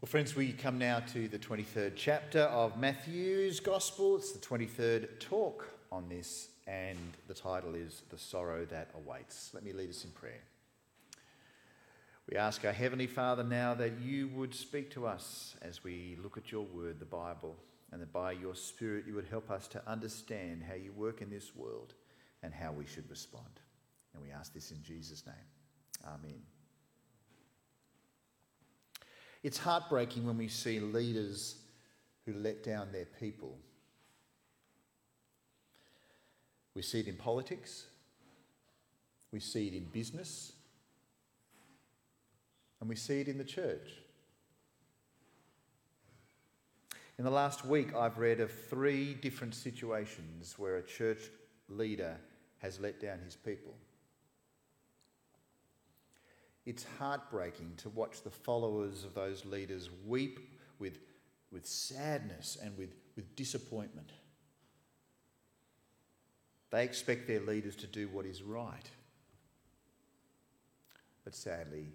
Well, friends, we come now to the 23rd chapter of Matthew's Gospel. It's the 23rd talk on this, and the title is The Sorrow That Awaits. Let me lead us in prayer. We ask our Heavenly Father now that you would speak to us as we look at your word, the Bible, and that by your Spirit you would help us to understand how you work in this world and how we should respond. And we ask this in Jesus' name. Amen. It's heartbreaking when we see leaders who let down their people. We see it in politics, we see it in business, and we see it in the church. In the last week, I've read of three different situations where a church leader has let down his people. It's heartbreaking to watch the followers of those leaders weep with, with sadness and with, with disappointment. They expect their leaders to do what is right. But sadly,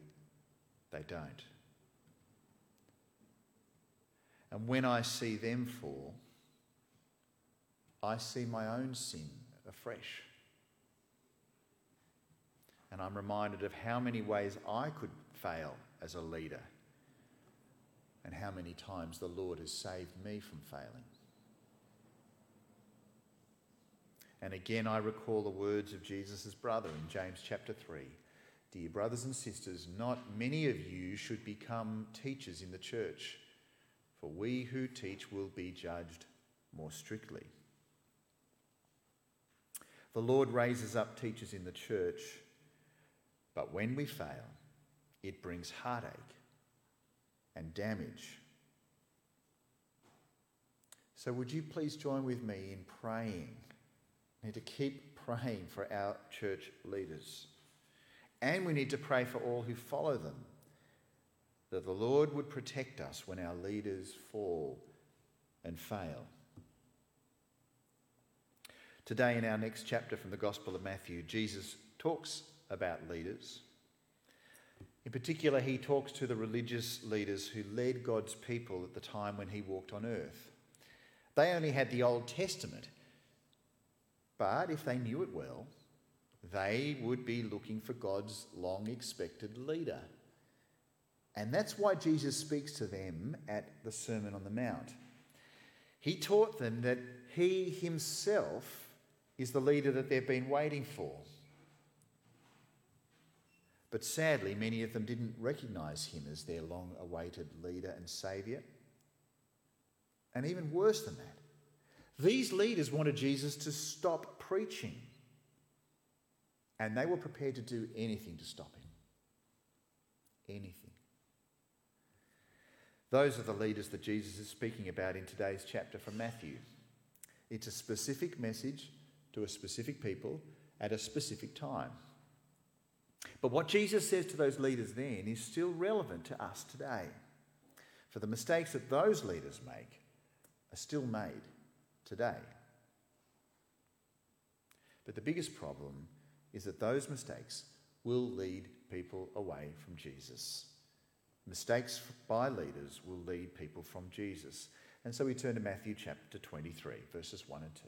they don't. And when I see them fall, I see my own sin afresh. And I'm reminded of how many ways I could fail as a leader and how many times the Lord has saved me from failing. And again, I recall the words of Jesus' brother in James chapter 3 Dear brothers and sisters, not many of you should become teachers in the church, for we who teach will be judged more strictly. The Lord raises up teachers in the church but when we fail, it brings heartache and damage. So, would you please join with me in praying? We need to keep praying for our church leaders. And we need to pray for all who follow them, that the Lord would protect us when our leaders fall and fail. Today, in our next chapter from the Gospel of Matthew, Jesus talks about leaders. In particular, he talks to the religious leaders who led God's people at the time when he walked on earth. They only had the Old Testament, but if they knew it well, they would be looking for God's long expected leader. And that's why Jesus speaks to them at the Sermon on the Mount. He taught them that he himself is the leader that they've been waiting for. But sadly, many of them didn't recognize him as their long awaited leader and saviour. And even worse than that, these leaders wanted Jesus to stop preaching. And they were prepared to do anything to stop him. Anything. Those are the leaders that Jesus is speaking about in today's chapter from Matthew. It's a specific message to a specific people at a specific time. But what Jesus says to those leaders then is still relevant to us today. For the mistakes that those leaders make are still made today. But the biggest problem is that those mistakes will lead people away from Jesus. Mistakes by leaders will lead people from Jesus. And so we turn to Matthew chapter 23, verses 1 and 2.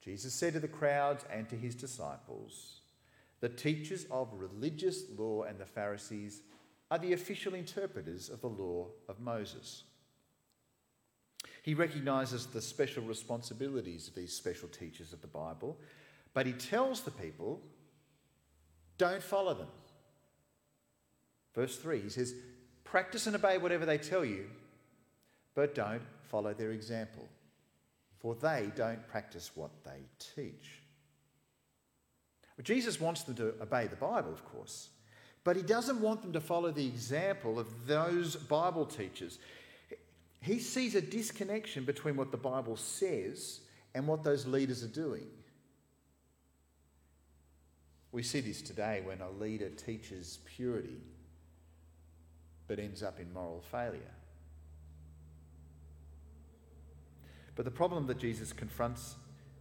Jesus said to the crowds and to his disciples, the teachers of religious law and the Pharisees are the official interpreters of the law of Moses. He recognises the special responsibilities of these special teachers of the Bible, but he tells the people, don't follow them. Verse 3, he says, practice and obey whatever they tell you, but don't follow their example, for they don't practice what they teach. Jesus wants them to obey the Bible, of course, but he doesn't want them to follow the example of those Bible teachers. He sees a disconnection between what the Bible says and what those leaders are doing. We see this today when a leader teaches purity but ends up in moral failure. But the problem that Jesus confronts,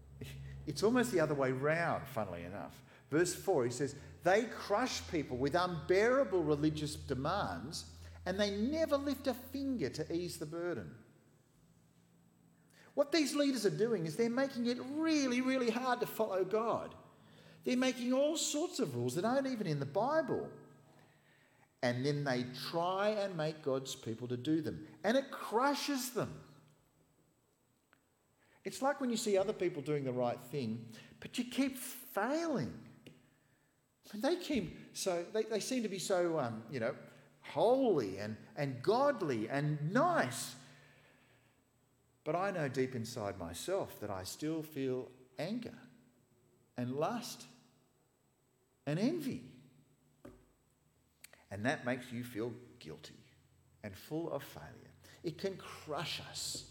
it's almost the other way round, funnily enough. Verse 4, he says, They crush people with unbearable religious demands and they never lift a finger to ease the burden. What these leaders are doing is they're making it really, really hard to follow God. They're making all sorts of rules that aren't even in the Bible. And then they try and make God's people to do them. And it crushes them. It's like when you see other people doing the right thing, but you keep failing. And they keep so they, they seem to be so um, you know holy and, and godly and nice. But I know deep inside myself that I still feel anger and lust and envy. And that makes you feel guilty and full of failure. It can crush us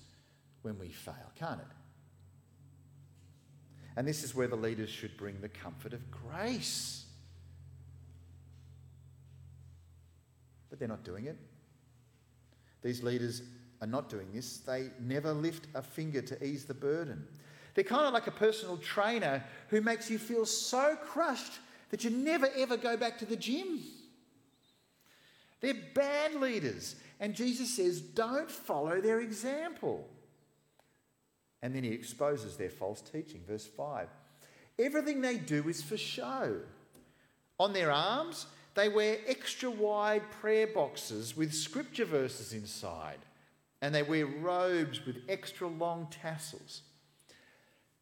when we fail, can't it? And this is where the leaders should bring the comfort of grace. But they're not doing it. These leaders are not doing this. They never lift a finger to ease the burden. They're kind of like a personal trainer who makes you feel so crushed that you never ever go back to the gym. They're bad leaders. And Jesus says, don't follow their example. And then he exposes their false teaching. Verse 5 Everything they do is for show. On their arms, they wear extra wide prayer boxes with scripture verses inside, and they wear robes with extra long tassels.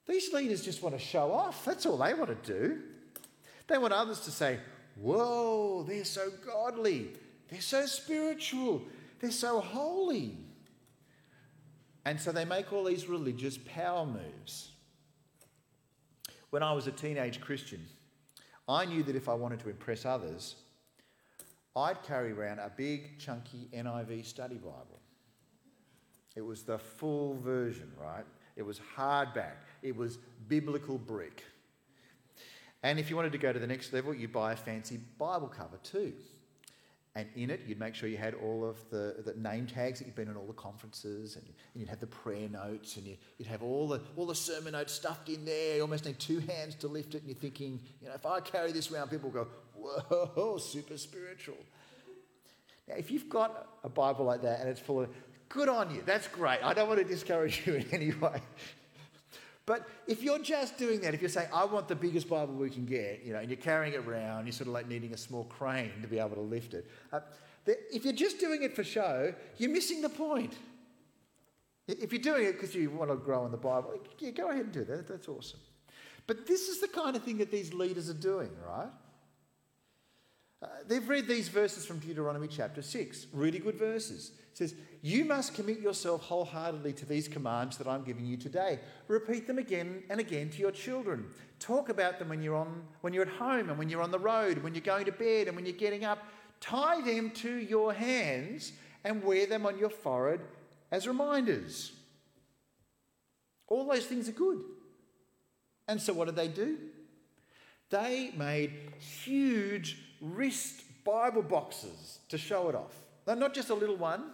These leaders just want to show off. That's all they want to do. They want others to say, Whoa, they're so godly, they're so spiritual, they're so holy. And so they make all these religious power moves. When I was a teenage Christian, I knew that if I wanted to impress others, I'd carry around a big, chunky NIV study Bible. It was the full version, right? It was hardback, it was biblical brick. And if you wanted to go to the next level, you buy a fancy Bible cover too. And in it, you'd make sure you had all of the, the name tags that you've been in all the conferences, and, and you'd have the prayer notes, and you, would have all the, all the sermon notes stuffed in there. You almost need two hands to lift it, and you're thinking, you know, if I carry this around, people will go, whoa, super spiritual. Now, if you've got a Bible like that and it's full of, good on you, that's great. I don't want to discourage you in any way. But if you're just doing that, if you're saying, I want the biggest Bible we can get, you know, and you're carrying it around, you're sort of like needing a small crane to be able to lift it. Uh, if you're just doing it for show, you're missing the point. If you're doing it because you want to grow in the Bible, yeah, go ahead and do that. That's awesome. But this is the kind of thing that these leaders are doing, right? Uh, they've read these verses from Deuteronomy chapter 6, really good verses. It says, You must commit yourself wholeheartedly to these commands that I'm giving you today. Repeat them again and again to your children. Talk about them when you're, on, when you're at home and when you're on the road, when you're going to bed and when you're getting up. Tie them to your hands and wear them on your forehead as reminders. All those things are good. And so, what did they do? They made huge wrist Bible boxes to show it off. They're not just a little one,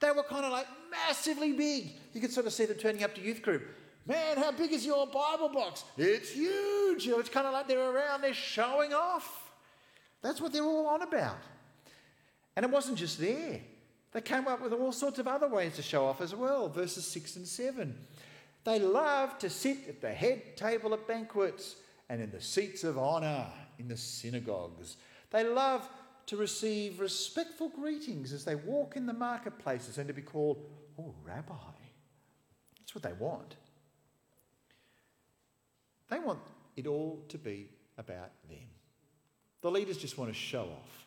they were kind of like massively big. You could sort of see them turning up to youth group. Man, how big is your Bible box? It's huge. It's kind of like they're around, they're showing off. That's what they're all on about. And it wasn't just there. They came up with all sorts of other ways to show off as well. Verses 6 and 7. They loved to sit at the head table at banquets and in the seats of honour in the synagogues they love to receive respectful greetings as they walk in the marketplaces and to be called, oh, Rabbi. That's what they want. They want it all to be about them. The leaders just want to show off.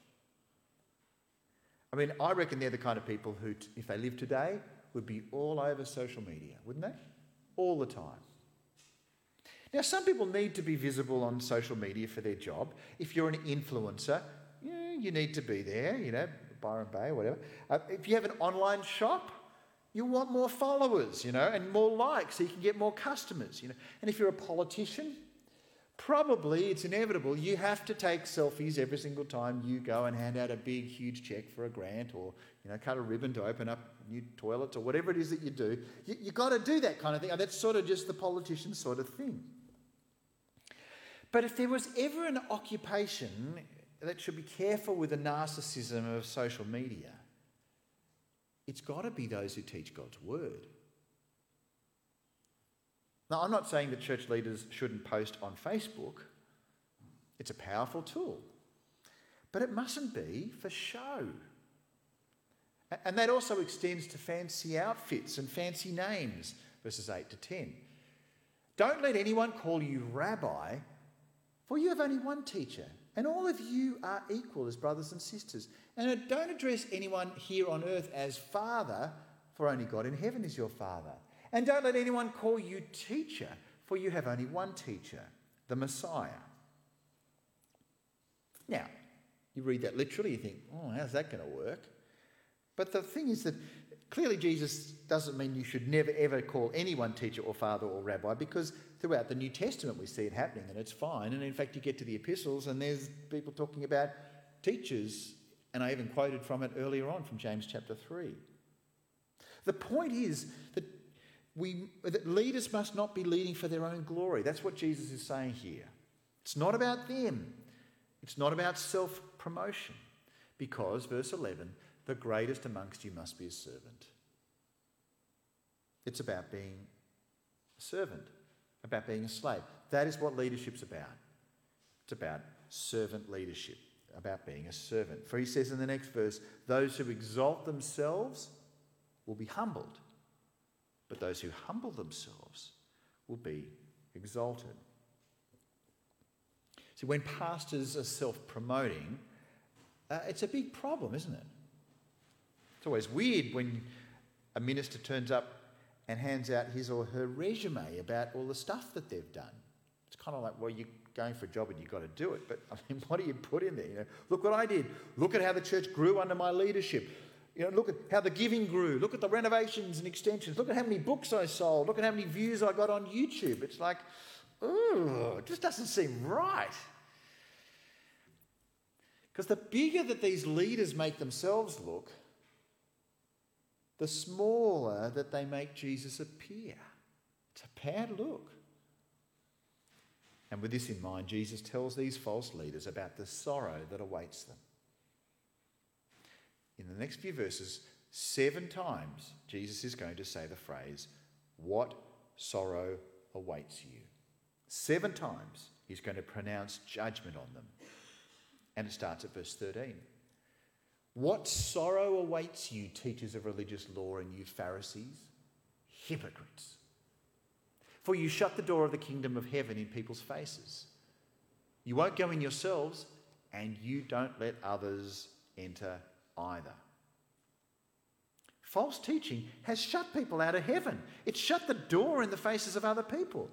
I mean, I reckon they're the kind of people who, if they lived today, would be all over social media, wouldn't they? All the time. Now, some people need to be visible on social media for their job. If you're an influencer, yeah, you need to be there, you know, Byron Bay, whatever. Uh, if you have an online shop, you want more followers, you know, and more likes so you can get more customers, you know. And if you're a politician, probably it's inevitable you have to take selfies every single time you go and hand out a big, huge check for a grant or, you know, cut a ribbon to open up new toilets or whatever it is that you do. You, you've got to do that kind of thing. That's sort of just the politician sort of thing. But if there was ever an occupation that should be careful with the narcissism of social media, it's got to be those who teach God's word. Now, I'm not saying that church leaders shouldn't post on Facebook. It's a powerful tool. But it mustn't be for show. And that also extends to fancy outfits and fancy names, verses 8 to 10. Don't let anyone call you rabbi, for you have only one teacher, and all of you are equal as brothers and sisters. And don't address anyone here on earth as father, for only God in heaven is your father. And don't let anyone call you teacher, for you have only one teacher, the Messiah. Now, you read that literally, you think, oh, how's that going to work? But the thing is that clearly Jesus doesn't mean you should never ever call anyone teacher or father or rabbi because throughout the New Testament we see it happening and it's fine. And in fact, you get to the epistles and there's people talking about teachers, and I even quoted from it earlier on from James chapter 3. The point is that we, that leaders must not be leading for their own glory. That's what Jesus is saying here. It's not about them, it's not about self promotion. Because, verse 11, the greatest amongst you must be a servant. It's about being a servant, about being a slave. That is what leadership's about. It's about servant leadership, about being a servant. For he says in the next verse, those who exalt themselves will be humbled but those who humble themselves will be exalted. See, when pastors are self promoting, uh, it's a big problem, isn't it? It's always weird when a minister turns up and hands out his or her resume about all the stuff that they've done. It's kind of like, well, you're going for a job and you've got to do it. But I mean, what do you put in there? You know, look what I did. Look at how the church grew under my leadership. You know, look at how the giving grew. Look at the renovations and extensions. Look at how many books I sold. Look at how many views I got on YouTube. It's like, ooh, it just doesn't seem right. Because the bigger that these leaders make themselves look, the smaller that they make Jesus appear. It's a bad look. And with this in mind, Jesus tells these false leaders about the sorrow that awaits them in the next few verses, seven times, Jesus is going to say the phrase, What sorrow awaits you? Seven times he's going to pronounce judgment on them. And it starts at verse 13. What sorrow awaits you, teachers of religious law, and you Pharisees? Hypocrites. For you shut the door of the kingdom of heaven in people's faces. You won't go in yourselves, and you don't let others enter either. False teaching has shut people out of heaven. It's shut the door in the faces of other people.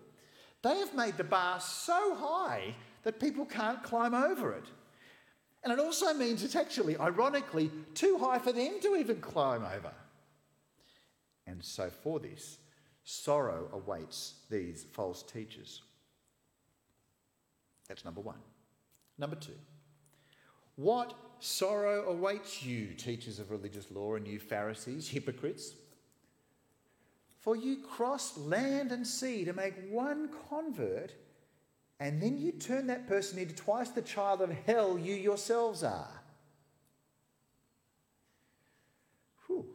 They have made the bar so high that people can't climb over it. And it also means it's actually, ironically, too high for them to even climb over. And so, for this, sorrow awaits these false teachers. That's number one. Number two, what sorrow awaits you, teachers of religious law, and you Pharisees, hypocrites. For you cross land and sea to make one convert, and then you turn that person into twice the child of hell you yourselves are. Whew.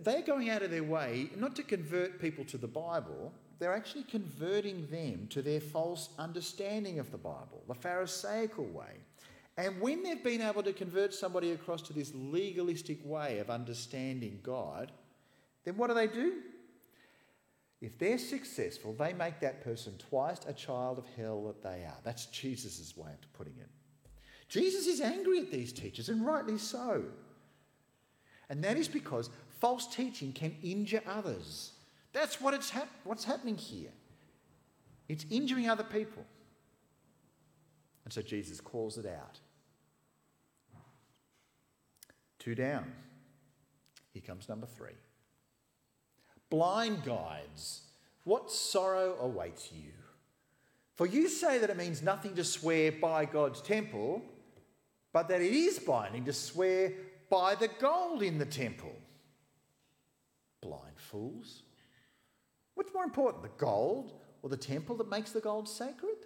They're going out of their way not to convert people to the Bible, they're actually converting them to their false understanding of the Bible, the Pharisaical way. And when they've been able to convert somebody across to this legalistic way of understanding God, then what do they do? If they're successful, they make that person twice a child of hell that they are. That's Jesus' way of putting it. Jesus is angry at these teachers, and rightly so. And that is because false teaching can injure others. That's what it's hap- what's happening here. It's injuring other people. And so Jesus calls it out. Two down. Here comes number three. Blind guides, what sorrow awaits you? For you say that it means nothing to swear by God's temple, but that it is binding to swear by the gold in the temple. Blind fools. What's more important, the gold or the temple that makes the gold sacred?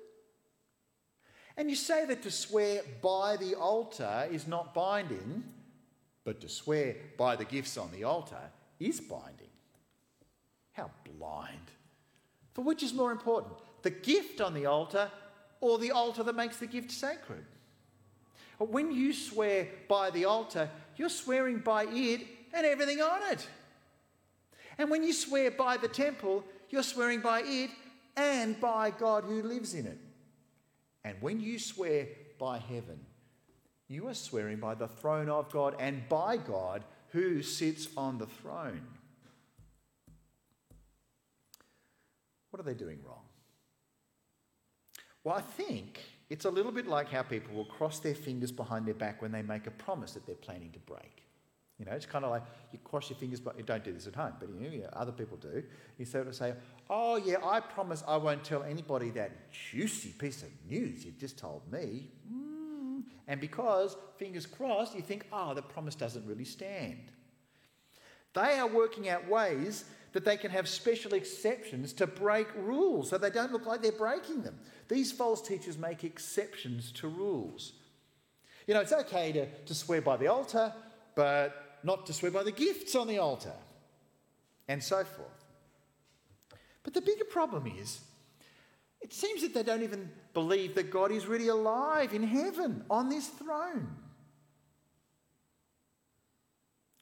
And you say that to swear by the altar is not binding, But to swear by the gifts on the altar is binding. How blind. For which is more important, the gift on the altar or the altar that makes the gift sacred? When you swear by the altar, you're swearing by it and everything on it. And when you swear by the temple, you're swearing by it and by God who lives in it. And when you swear by heaven, you are swearing by the throne of God and by God who sits on the throne. What are they doing wrong? Well, I think it's a little bit like how people will cross their fingers behind their back when they make a promise that they're planning to break. You know, it's kind of like you cross your fingers, but you don't do this at home, but you know, other people do. You sort of say, Oh, yeah, I promise I won't tell anybody that juicy piece of news you've just told me. Mm. And because, fingers crossed, you think, Oh, the promise doesn't really stand. They are working out ways that they can have special exceptions to break rules so they don't look like they're breaking them. These false teachers make exceptions to rules. You know, it's okay to, to swear by the altar, but not to swear by the gifts on the altar, and so forth. But the bigger problem is, it seems that they don't even believe that God is really alive in heaven on this throne.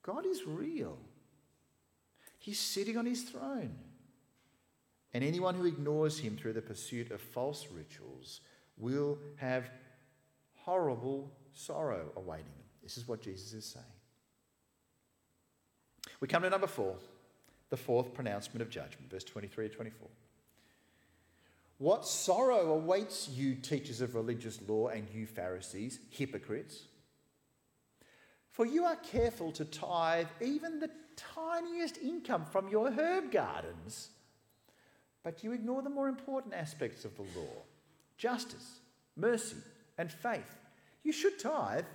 God is real. He's sitting on his throne. And anyone who ignores him through the pursuit of false rituals will have horrible sorrow awaiting them. This is what Jesus is saying. We come to number four, the fourth pronouncement of judgment, verse 23 to 24. What sorrow awaits you, teachers of religious law, and you, Pharisees, hypocrites? For you are careful to tithe even the tiniest income from your herb gardens but you ignore the more important aspects of the law justice, mercy, and faith. You should tithe,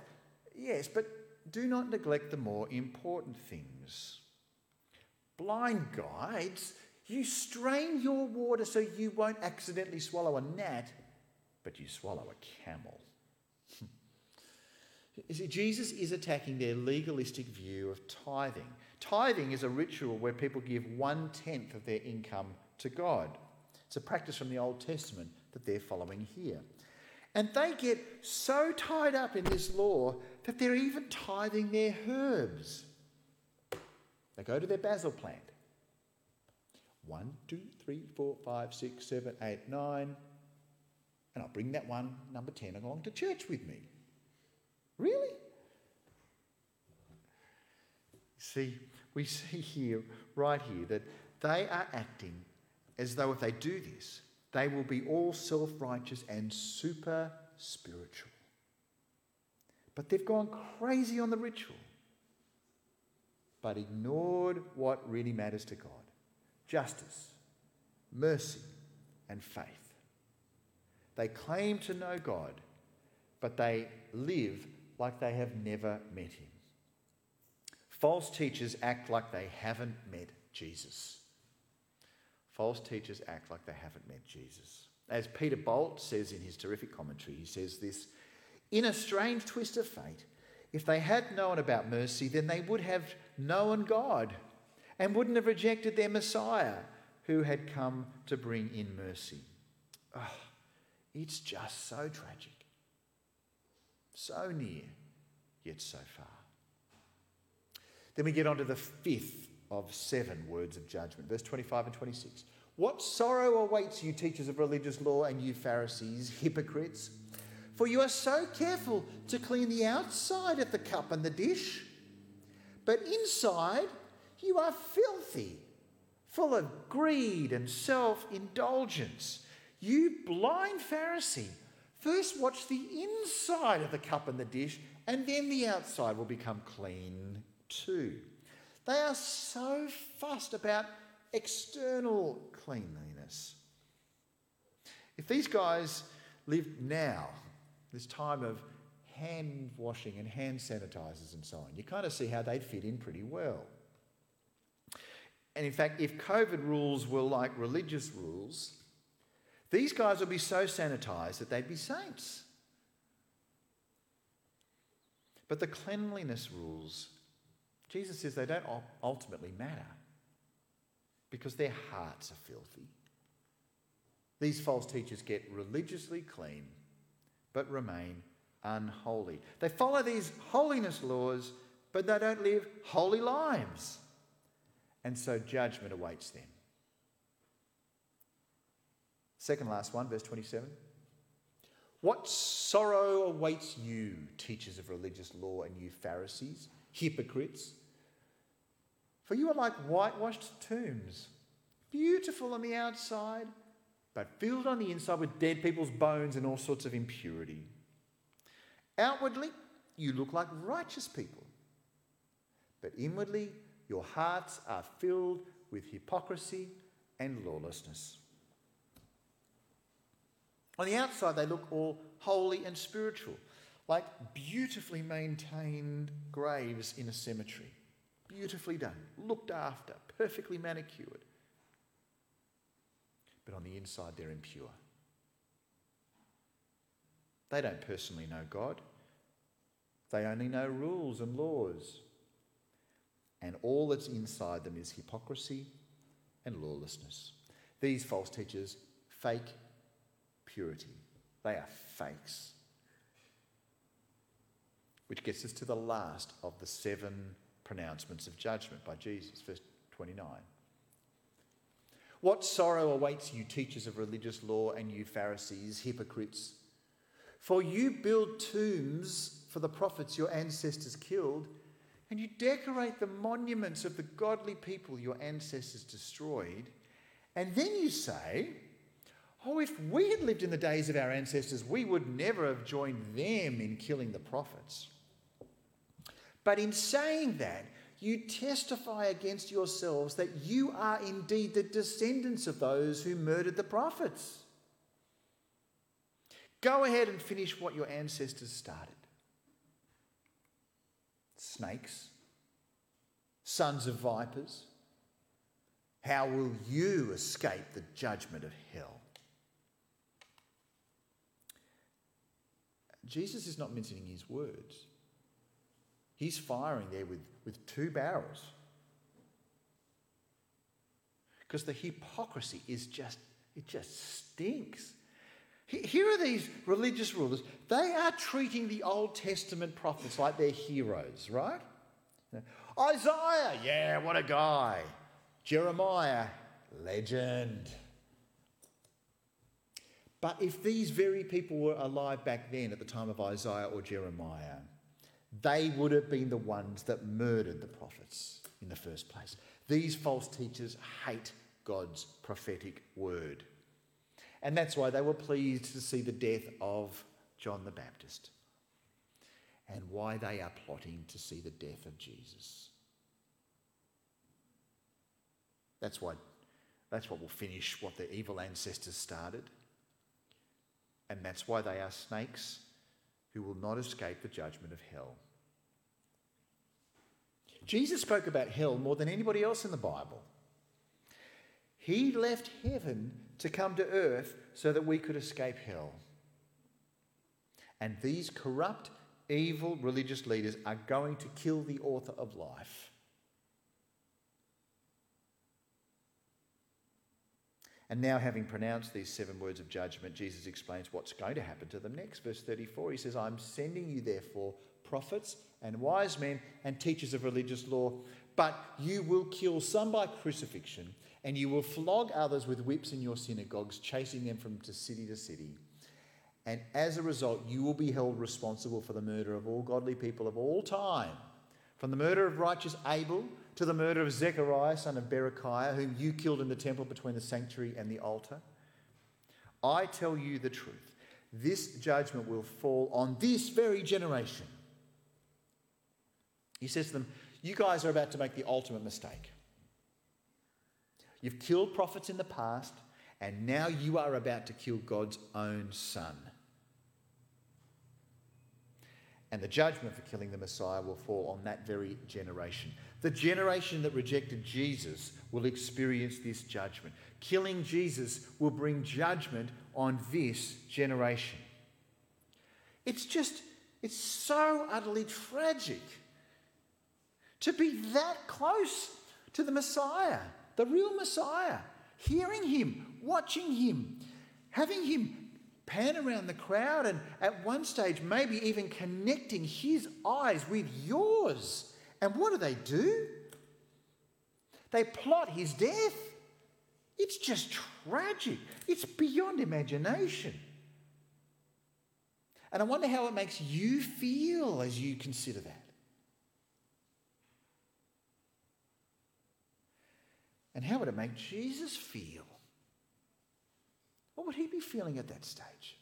yes, but do not neglect the more important things. Blind guides, you strain your water so you won't accidentally swallow a gnat, but you swallow a camel. you see, Jesus is attacking their legalistic view of tithing. Tithing is a ritual where people give one tenth of their income to God. It's a practice from the Old Testament that they're following here. And they get so tied up in this law that they're even tithing their herbs. They go to their basil plant. One, two, three, four, five, six, seven, eight, nine. And I'll bring that one, number 10, along to church with me. Really? See, we see here, right here, that they are acting as though if they do this, they will be all self righteous and super spiritual. But they've gone crazy on the ritual, but ignored what really matters to God justice, mercy, and faith. They claim to know God, but they live like they have never met Him. False teachers act like they haven't met Jesus. False teachers act like they haven't met Jesus. As Peter Bolt says in his terrific commentary, he says this In a strange twist of fate, if they had known about mercy, then they would have known God and wouldn't have rejected their Messiah who had come to bring in mercy. Oh, it's just so tragic. So near, yet so far. Then we get on to the fifth of seven words of judgment. Verse 25 and 26. What sorrow awaits you, teachers of religious law, and you, Pharisees, hypocrites? For you are so careful to clean the outside of the cup and the dish, but inside you are filthy, full of greed and self indulgence. You blind Pharisee, first watch the inside of the cup and the dish, and then the outside will become clean too. They are so fussed about external cleanliness. If these guys lived now, this time of hand washing and hand sanitizers and so on, you kind of see how they'd fit in pretty well. And in fact, if COVID rules were like religious rules, these guys would be so sanitized that they'd be saints. But the cleanliness rules Jesus says they don't ultimately matter because their hearts are filthy. These false teachers get religiously clean but remain unholy. They follow these holiness laws, but they don't live holy lives. And so judgment awaits them. Second last one, verse 27. What sorrow awaits you, teachers of religious law, and you Pharisees, hypocrites? For you are like whitewashed tombs, beautiful on the outside, but filled on the inside with dead people's bones and all sorts of impurity. Outwardly, you look like righteous people, but inwardly, your hearts are filled with hypocrisy and lawlessness. On the outside, they look all holy and spiritual, like beautifully maintained graves in a cemetery. Beautifully done, looked after, perfectly manicured. But on the inside, they're impure. They don't personally know God, they only know rules and laws. And all that's inside them is hypocrisy and lawlessness. These false teachers fake purity. They are fakes. Which gets us to the last of the seven pronouncements of judgment by Jesus, verse 29. What sorrow awaits you, teachers of religious law, and you Pharisees, hypocrites! For you build tombs for the prophets your ancestors killed, and you decorate the monuments of the godly people your ancestors destroyed, and then you say, Oh, if we had lived in the days of our ancestors, we would never have joined them in killing the prophets. But in saying that, you testify against yourselves that you are indeed the descendants of those who murdered the prophets. Go ahead and finish what your ancestors started snakes, sons of vipers. How will you escape the judgment of hell? Jesus is not mincing his words. He's firing there with, with two barrels. Because the hypocrisy is just, it just stinks. Here are these religious rulers. They are treating the Old Testament prophets like they're heroes, right? Isaiah, yeah, what a guy. Jeremiah, legend. But if these very people were alive back then at the time of Isaiah or Jeremiah, they would have been the ones that murdered the prophets in the first place. These false teachers hate God's prophetic word. And that's why they were pleased to see the death of John the Baptist and why they are plotting to see the death of Jesus. That's why that's what will finish what the evil ancestors started. And that's why they are snakes who will not escape the judgment of hell. Jesus spoke about hell more than anybody else in the Bible. He left heaven to come to earth so that we could escape hell. And these corrupt, evil religious leaders are going to kill the author of life. And now, having pronounced these seven words of judgment, Jesus explains what's going to happen to them next. Verse 34, he says, I'm sending you, therefore, prophets and wise men and teachers of religious law, but you will kill some by crucifixion, and you will flog others with whips in your synagogues, chasing them from city to city. And as a result, you will be held responsible for the murder of all godly people of all time, from the murder of righteous Abel to the murder of Zechariah, son of Berechiah, whom you killed in the temple between the sanctuary and the altar? I tell you the truth. This judgment will fall on this very generation. He says to them, You guys are about to make the ultimate mistake. You've killed prophets in the past, and now you are about to kill God's own son. And the judgment for killing the Messiah will fall on that very generation. The generation that rejected Jesus will experience this judgment. Killing Jesus will bring judgment on this generation. It's just, it's so utterly tragic to be that close to the Messiah, the real Messiah, hearing him, watching him, having him pan around the crowd, and at one stage, maybe even connecting his eyes with yours. And what do they do? They plot his death. It's just tragic. It's beyond imagination. And I wonder how it makes you feel as you consider that. And how would it make Jesus feel? What would he be feeling at that stage?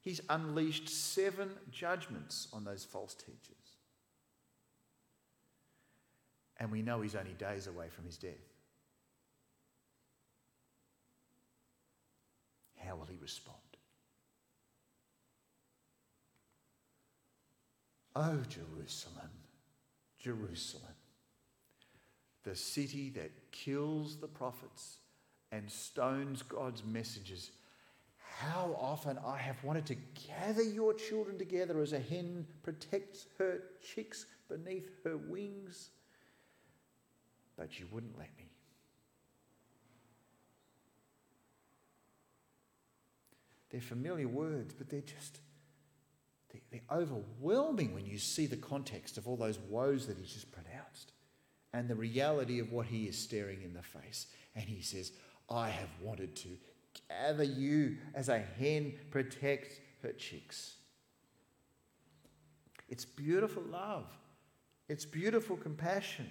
He's unleashed seven judgments on those false teachers. And we know he's only days away from his death. How will he respond? Oh, Jerusalem, Jerusalem, the city that kills the prophets and stones God's messengers. How often I have wanted to gather your children together as a hen protects her chicks beneath her wings, but you wouldn't let me. They're familiar words, but they're just they're overwhelming when you see the context of all those woes that he's just pronounced and the reality of what he is staring in the face. And he says, I have wanted to gather you as a hen protects her chicks. It's beautiful love, it's beautiful compassion,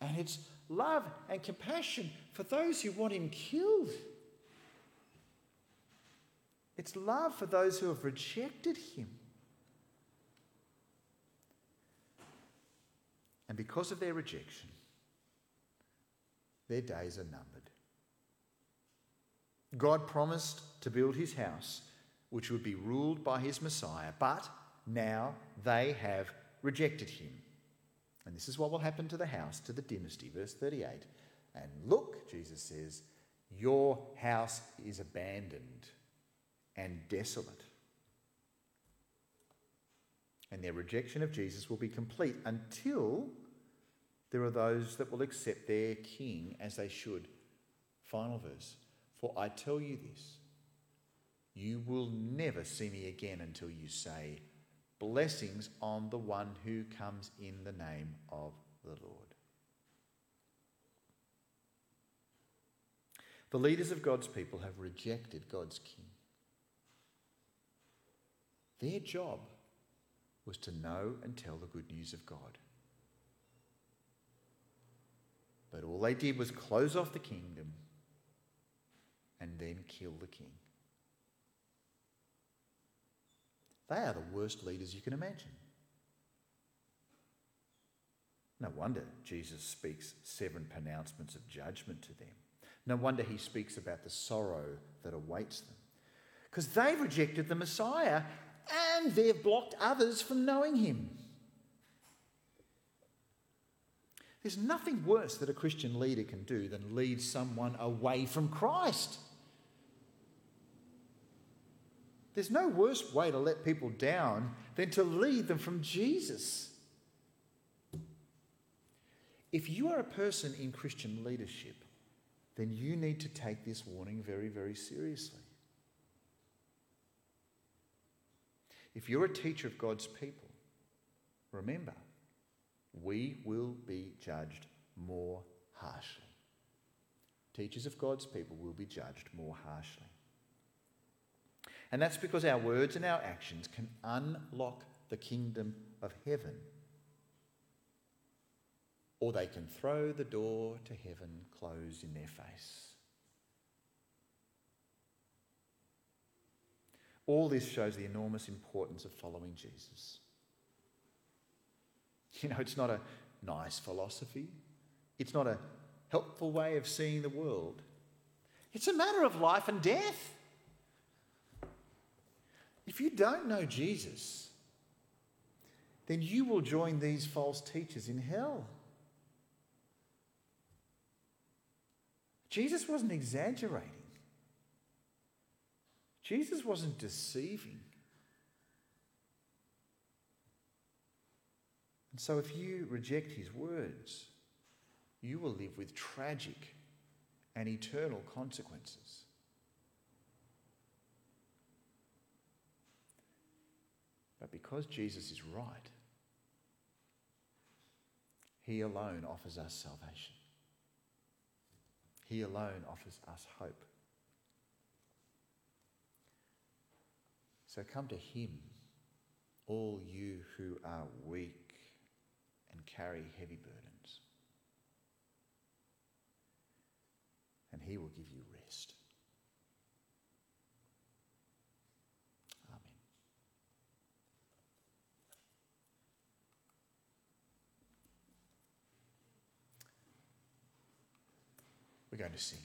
and it's love and compassion for those who want him killed. It's love for those who have rejected him. And because of their rejection, their days are numbered. God promised to build his house, which would be ruled by his Messiah, but now they have rejected him. And this is what will happen to the house, to the dynasty. Verse 38. And look, Jesus says, your house is abandoned and desolate. And their rejection of Jesus will be complete until there are those that will accept their king as they should. Final verse. For I tell you this you will never see me again until you say, Blessings on the one who comes in the name of the Lord. The leaders of God's people have rejected God's king. Their job was to know and tell the good news of God. But all they did was close off the kingdom and then kill the king. They are the worst leaders you can imagine. No wonder Jesus speaks seven pronouncements of judgment to them. No wonder he speaks about the sorrow that awaits them. Because they've rejected the Messiah and they've blocked others from knowing him. There's nothing worse that a Christian leader can do than lead someone away from Christ. There's no worse way to let people down than to lead them from Jesus. If you are a person in Christian leadership, then you need to take this warning very, very seriously. If you're a teacher of God's people, remember, we will be judged more harshly. Teachers of God's people will be judged more harshly. And that's because our words and our actions can unlock the kingdom of heaven, or they can throw the door to heaven closed in their face. All this shows the enormous importance of following Jesus. You know, it's not a nice philosophy, it's not a helpful way of seeing the world. It's a matter of life and death. If you don't know Jesus, then you will join these false teachers in hell. Jesus wasn't exaggerating. Jesus wasn't deceiving. And so, if you reject his words, you will live with tragic and eternal consequences. But because Jesus is right, he alone offers us salvation. He alone offers us hope. So come to Him, all you who are weak and carry heavy burdens, and He will give you We're going to sing.